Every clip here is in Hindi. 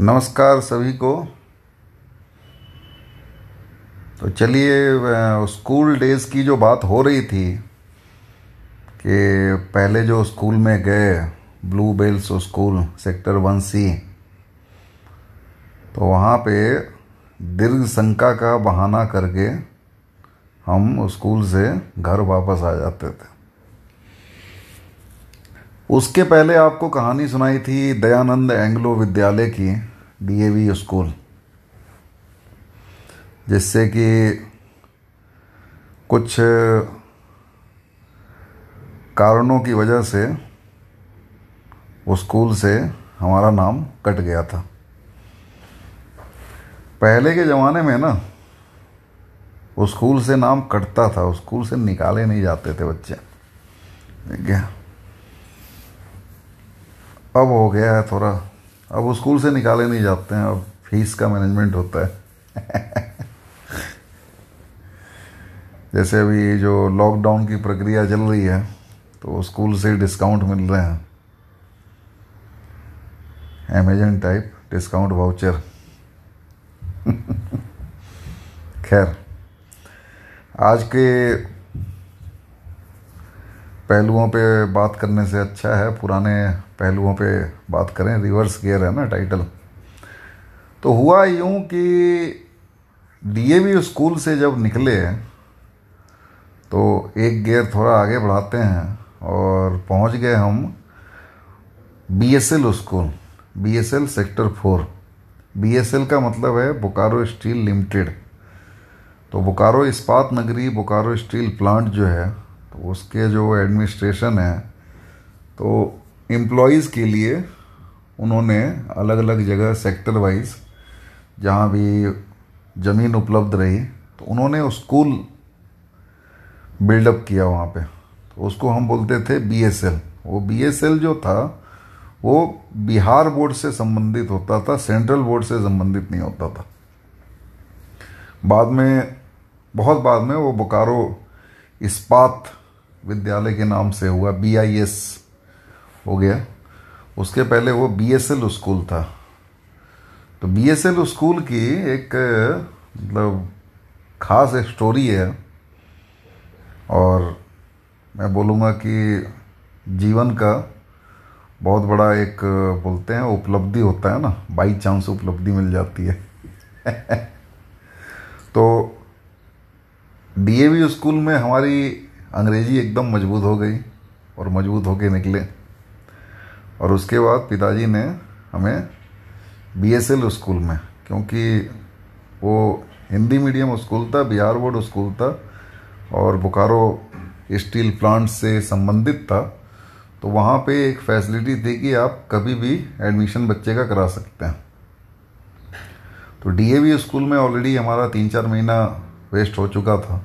नमस्कार सभी को। तो चलिए स्कूल डेज़ की जो बात हो रही थी कि पहले जो स्कूल में गए blue bells school sector one C तो वहाँ पे दीर्घ शंका का बहाना करके हम स्कूल से घर वापस आ जाते थे। उसके पहले आपको कहानी सुनाई थी दयानंद एंग्लो विद्यालय की। डीएवी स्कूल जिससे कि कुछ कारणों की वजह से उस स्कूल से हमारा नाम कट गया था। पहले के ज़माने में ना उस स्कूल से नाम कटता था उस स्कूल से निकाले नहीं जाते थे बच्चे। ठीक है? अब हो गया है थोड़ा। अब वो स्कूल से निकाले नहीं जाते हैं, अब फ़ीस का मैनेजमेंट होता है। जैसे अभी जो लॉकडाउन की प्रक्रिया चल रही है तो स्कूल से डिस्काउंट मिल रहे हैं। अमेजन टाइप डिस्काउंट वाउचर खैर, आज के पहलुओं पे बात करने से अच्छा है, पुराने पहलुओं पे बात करें रिवर्स गियर है ना टाइटल तो हुआ यूँ कि डीएवी स्कूल से जब निकले तो एक गियर थोड़ा आगे बढ़ाते हैं और पहुँच गए हम BSL school BSL sector four BSL का मतलब है बोकारो स्टील लिमिटेड तो बोकारो इस्पात नगरी बोकारो स्टील प्लांट जो है तो उसके जो एडमिनिस्ट्रेशन है तो एम्प्लॉयज़ के लिए उन्होंने अलग अलग जगह सेक्टर वाइज जहाँ भी ज़मीन उपलब्ध रही तो उन्होंने स्कूल बिल्डअप किया वहाँ पे। तो उसको हम बोलते थे बीएसएल वो बीएसएल जो था, वो बिहार बोर्ड से संबंधित होता था सेंट्रल बोर्ड से संबंधित नहीं होता था। बाद में, बहुत बाद में वो बोकारो इस्पात विद्यालय के नाम से हुआ बीआईएस हो गया। उसके पहले वो बी एस एल स्कूल था। तो बी एस एल स्कूल की एक मतलब खास स्टोरी है। और मैं बोलूँगा कि जीवन का बहुत बड़ा एक, बोलते हैं, उपलब्धि होता है ना। बाई चांस उपलब्धि मिल जाती है। तो डीएवी स्कूल में हमारी अंग्रेज़ी एकदम मज़बूत हो गई और मज़बूत होके निकले। और उसके बाद पिताजी ने हमें बीएसएल स्कूल में, क्योंकि वो हिंदी मीडियम स्कूल था, बिहार बोर्ड स्कूल था, और बोकारो स्टील प्लांट से संबंधित था तो वहाँ पे एक फैसिलिटी थी कि आप कभी भी एडमिशन बच्चे का करा सकते हैं। तो डीएवी स्कूल में ऑलरेडी हमारा तीन चार महीना वेस्ट हो चुका था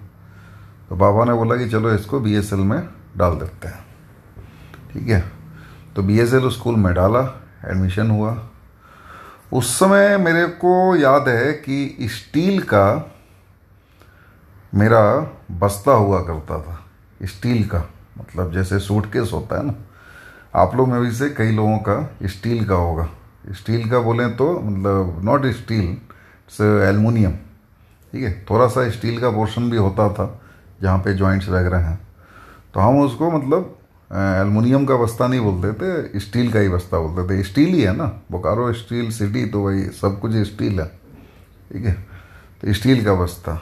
तो बाबा ने बोला कि चलो इसको बीएसएल में डाल देते हैं। ठीक है? तो बी एस एल स्कूल में डाला एडमिशन हुआ। उस समय मेरे को याद है कि स्टील का मेरा बस्ता हुआ करता था, स्टील का। मतलब जैसे सूटकेस होता है ना, आप लोग में भी से कई लोगों का स्टील का होगा। स्टील का बोलें तो मतलब नॉट स्टील इट्स एलमिनियम ठीक है, थोड़ा सा स्टील का पोर्शन भी होता था, जहाँ पे जॉइंट्स वगैरह हैं। तो हम उसको मतलब एलमिनियम का बस्ता नहीं बोलते थे, स्टील का ही बस्ता बोलते थे। स्टील ही है ना? बोकारो स्टील सिटी तो वही सब कुछ स्टील है। ठीक है? तो स्टील का बस्ता,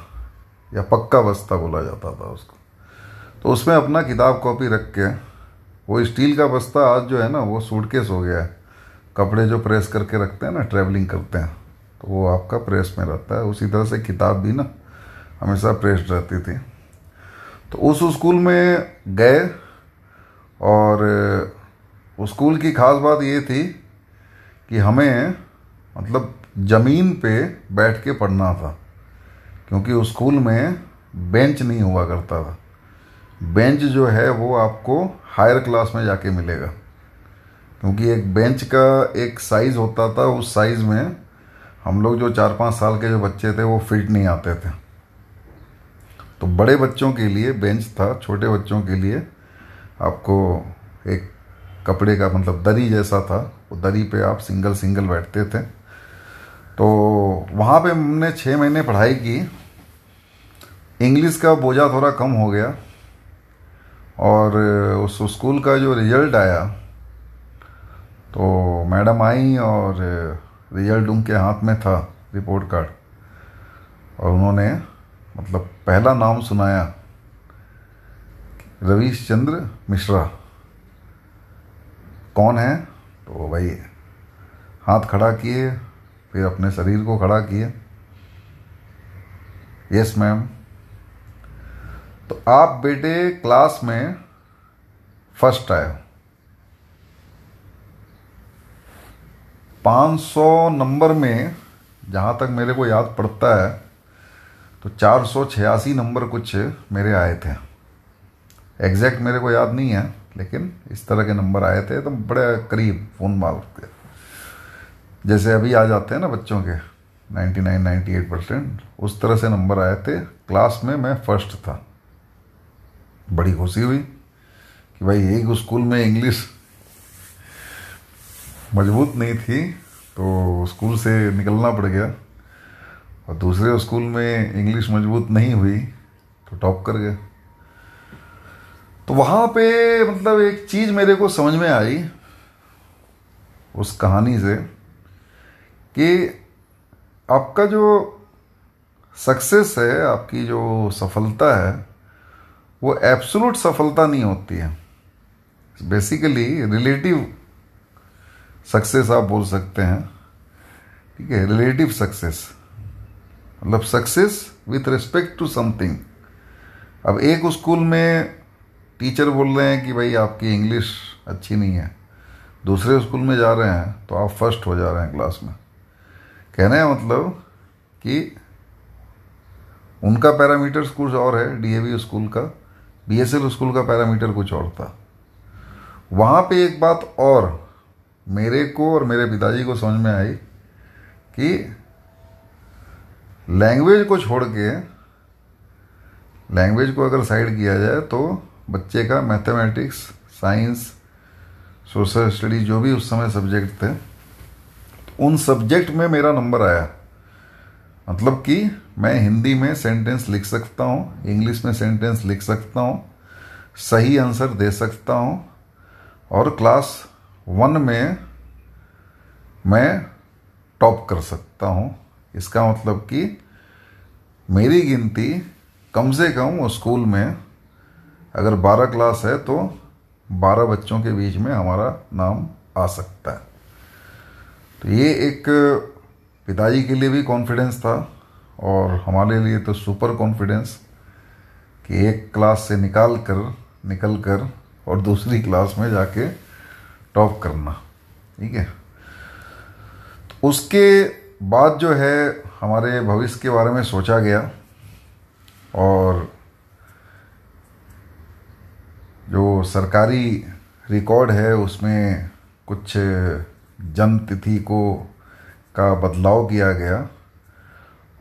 या पक्का बस्ता बोला जाता था उसको। तो उसमें अपना किताब कॉपी रख के, वो स्टील का बस्ता आज जो है ना, वो सूटकेस हो गया है। कपड़े जो प्रेस करके रखते हैं ना ट्रैवलिंग करते हैं तो वो आपका प्रेस में रहता है। उसी तरह से किताब भी ना, हमेशा प्रेस्ड रहती थी। तो उस स्कूल में गए और उस स्कूल की खास बात ये थी कि हमें मतलब ज़मीन पे बैठ के पढ़ना था, क्योंकि उस स्कूल में बेंच नहीं हुआ करता था। बेंच जो है, वो आपको हायर क्लास में जाके मिलेगा, क्योंकि एक बेंच का एक साइज़ होता था, उस साइज़ में हम लोग जो चार पाँच साल के जो बच्चे थे, वो फिट नहीं आते थे। तो बड़े बच्चों के लिए बेंच था, छोटे बच्चों के लिए आपको एक कपड़े का मतलब दरी जैसा था, वो दरी पे आप सिंगल सिंगल बैठते थे। तो वहाँ पे हमने छः महीने पढ़ाई की। इंग्लिश का बोझा थोड़ा कम हो गया और उस स्कूल का जो रिज़ल्ट आया तो मैडम आई और रिज़ल्ट उनके हाथ में था, रिपोर्ट कार्ड। और उन्होंने मतलब पहला नाम सुनाया। रवीश चंद्र मिश्रा। कौन है? तो भाई हाथ खड़ा किए, फिर अपने शरीर को खड़ा किए। यस मैम तो आप बेटे क्लास में फ़र्स्ट आए हो। 500 नंबर में जहाँ तक मेरे को याद पड़ता है तो चार सौ छियासी नंबर कुछ मेरे आए थे। एग्जैक्ट मेरे को याद नहीं है, लेकिन इस तरह के नंबर आए थे तो बड़े करीब फ़ोन मार के जैसे अभी आ जाते हैं ना बच्चों के 99 98 परसेंट उस तरह से नंबर आए थे। क्लास में मैं फ़र्स्ट था। बड़ी खुशी हुई कि भाई एक स्कूल में इंग्लिश मज़बूत नहीं थी तो स्कूल से निकलना पड़ गया। और दूसरे स्कूल में इंग्लिश मज़बूत नहीं हुई तो टॉप कर गए। तो वहाँ पे मतलब एक चीज़ मेरे को समझ में आई उस कहानी से कि आपका जो सक्सेस है, आपकी जो सफलता है, वो एब्सोलूट सफलता नहीं होती है। बेसिकली रिलेटिव सक्सेस आप बोल सकते हैं। ठीक है रिलेटिव सक्सेस मतलब success with respect to something अब एक स्कूल में टीचर बोल रहे हैं कि भाई आपकी इंग्लिश अच्छी नहीं है। दूसरे स्कूल में जा रहे हैं तो आप फ़र्स्ट हो जा रहे हैं क्लास में। कहने का मतलब कि उनका पैरामीटर कुछ और है डीएवी स्कूल का बीएसएल स्कूल का पैरामीटर कुछ और था। वहाँ पे एक बात और मेरे को और मेरे पिताजी को समझ में आई कि लैंग्वेज को छोड़ के लैंग्वेज को अगर साइड किया जाए तो बच्चे का मैथमेटिक्स, साइंस, सोशल स्टडी, जो भी उस समय सब्जेक्ट थे तो उन सब्जेक्ट में मेरा नंबर आया। मतलब कि मैं हिंदी में सेंटेंस लिख सकता हूँ, इंग्लिश में सेंटेंस लिख सकता हूँ, सही आंसर दे सकता हूँ, और क्लास वन में मैं टॉप कर सकता हूँ। इसका मतलब कि मेरी गिनती कम से कम स्कूल में अगर बारह क्लास है तो बारह बच्चों के बीच में हमारा नाम आ सकता है। तो ये एक पिताजी के लिए भी कॉन्फिडेंस था और हमारे लिए तो सुपर कॉन्फिडेंस कि एक क्लास से निकाल कर, निकल कर और दूसरी क्लास में जाके टॉप करना। ठीक है? तो उसके बाद जो है, हमारे भविष्य के बारे में सोचा गया और जो सरकारी रिकॉर्ड है, उसमें कुछ जन्म तिथि को का बदलाव किया गया।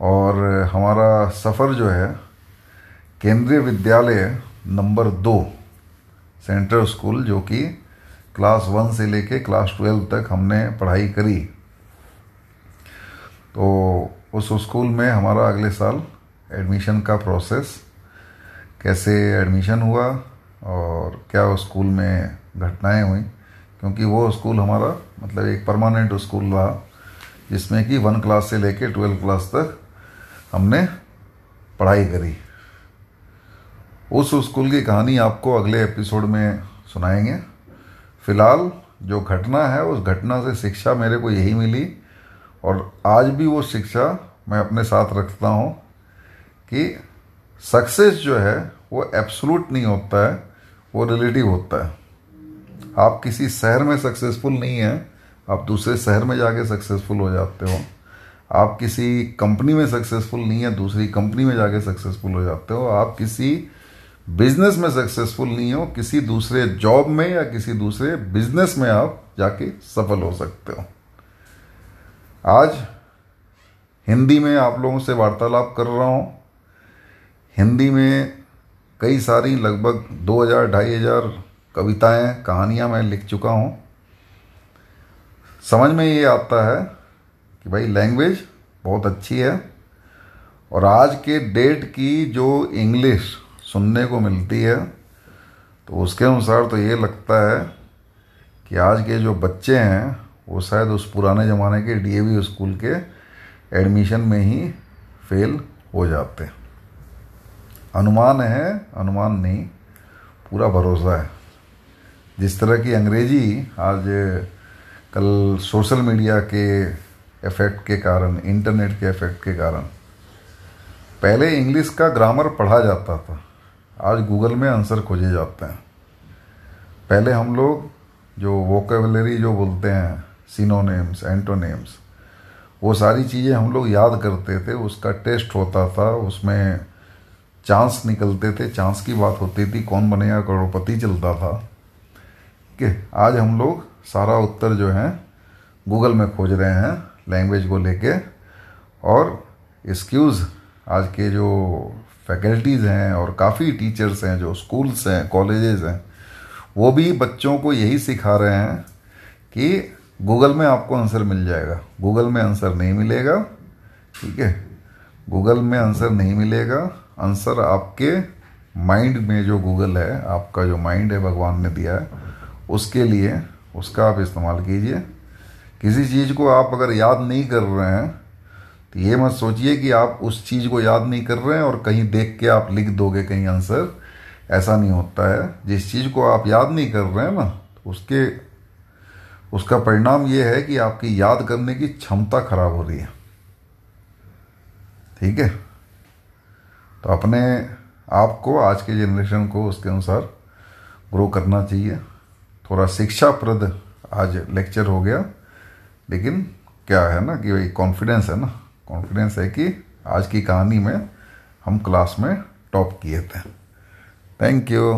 और हमारा सफ़र जो है, केंद्रीय विद्यालय नंबर दो सेंट्रल स्कूल, जो कि क्लास वन से लेके क्लास ट्वेल्व तक हमने पढ़ाई करी। तो उस स्कूल में हमारा अगले साल एडमिशन का प्रोसेस कैसे एडमिशन हुआ और क्या उस स्कूल में घटनाएँ हुई? क्योंकि वो स्कूल हमारा मतलब एक परमानेंट स्कूल रहा, जिसमें कि वन क्लास से लेके ट्वेल्व क्लास तक हमने पढ़ाई करी। उस स्कूल की कहानी आपको अगले एपिसोड में सुनाएँगे। फ़िलहाल जो घटना है, उस घटना से शिक्षा मेरे को यही मिली और आज भी वो शिक्षा मैं अपने साथ रखता हूँ कि सक्सेस जो है, वो एब्सोलूट नहीं होता है। वो रिलेटिव होता है। आप किसी शहर में सक्सेसफुल नहीं हैं, आप दूसरे शहर में जाके सक्सेसफुल हो जाते हो। आप किसी कंपनी में सक्सेसफुल नहीं है, दूसरी कंपनी में जाके सक्सेसफुल हो जाते हो। आप किसी बिज़नेस में सक्सेसफुल नहीं हो, किसी दूसरे जॉब में या किसी दूसरे बिज़नेस में आप जाके सफल हो सकते हो। आज हिंदी में आप लोगों से वार्तालाप कर रहा हूँ। हिंदी में कई सारी लगभग दो हज़ार, ढाई हज़ार कविताएँ, कहानियाँ मैं लिख चुका हूँ। समझ में ये आता है कि भाई लैंग्वेज बहुत अच्छी है और आज के डेट की जो इंग्लिश सुनने को मिलती है तो उसके अनुसार तो ये लगता है कि आज के जो बच्चे हैं, वो शायद उस पुराने ज़माने के डीएवी स्कूल के एडमिशन में ही फेल हो जाते। अनुमान है, अनुमान नहीं, पूरा भरोसा है। जिस तरह की अंग्रेज़ी आज कल सोशल मीडिया के इफ़ेक्ट के कारण इंटरनेट के इफ़ेक्ट के कारण, पहले इंग्लिश का ग्रामर पढ़ा जाता था, आज गूगल में आंसर खोजे जाते हैं। पहले हम लोग जो वोकेबलरी जो बोलते हैं सिनोनेम्स एंटोनेम्स वो सारी चीज़ें हम लोग याद करते थे, उसका टेस्ट होता था, उसमें चांस निकलते थे, चांस की बात होती थी, कौन बनेगा करोड़पति चलता था। कि आज हम लोग सारा उत्तर जो है गूगल में खोज रहे हैं लैंग्वेज को लेके। और एक्सक्यूज़ आज के जो फैकल्टीज़ हैं और काफ़ी टीचर्स हैं, जो स्कूल्स हैं कॉलेजेस हैं, वो भी बच्चों को यही सिखा रहे हैं कि गूगल में आपको आंसर मिल जाएगा। गूगल में आंसर नहीं मिलेगा, ठीक है? गूगल में आंसर नहीं मिलेगा आंसर आपके माइंड में जो गूगल है, आपका जो माइंड है, भगवान ने दिया है, उसके लिए उसका आप इस्तेमाल कीजिए। किसी चीज़ को आप अगर याद नहीं कर रहे हैं तो ये मत सोचिए कि आप उस चीज़ को याद नहीं कर रहे हैं और कहीं देख के आप लिख दोगे कहीं आंसर। ऐसा नहीं होता है। जिस चीज़ को आप याद नहीं कर रहे हैं ना तो उसके, उसका परिणाम ये है कि आपकी याद करने की क्षमता खराब हो रही है। ठीक है? तो अपने आप को आज के जनरेशन को उसके अनुसार ग्रो करना चाहिए। थोड़ा शिक्षाप्रद आज लेक्चर हो गया, लेकिन क्या है ना कि भाई कॉन्फिडेंस है ना। कॉन्फिडेंस है कि आज की कहानी में हम क्लास में टॉप किए थे। Thank you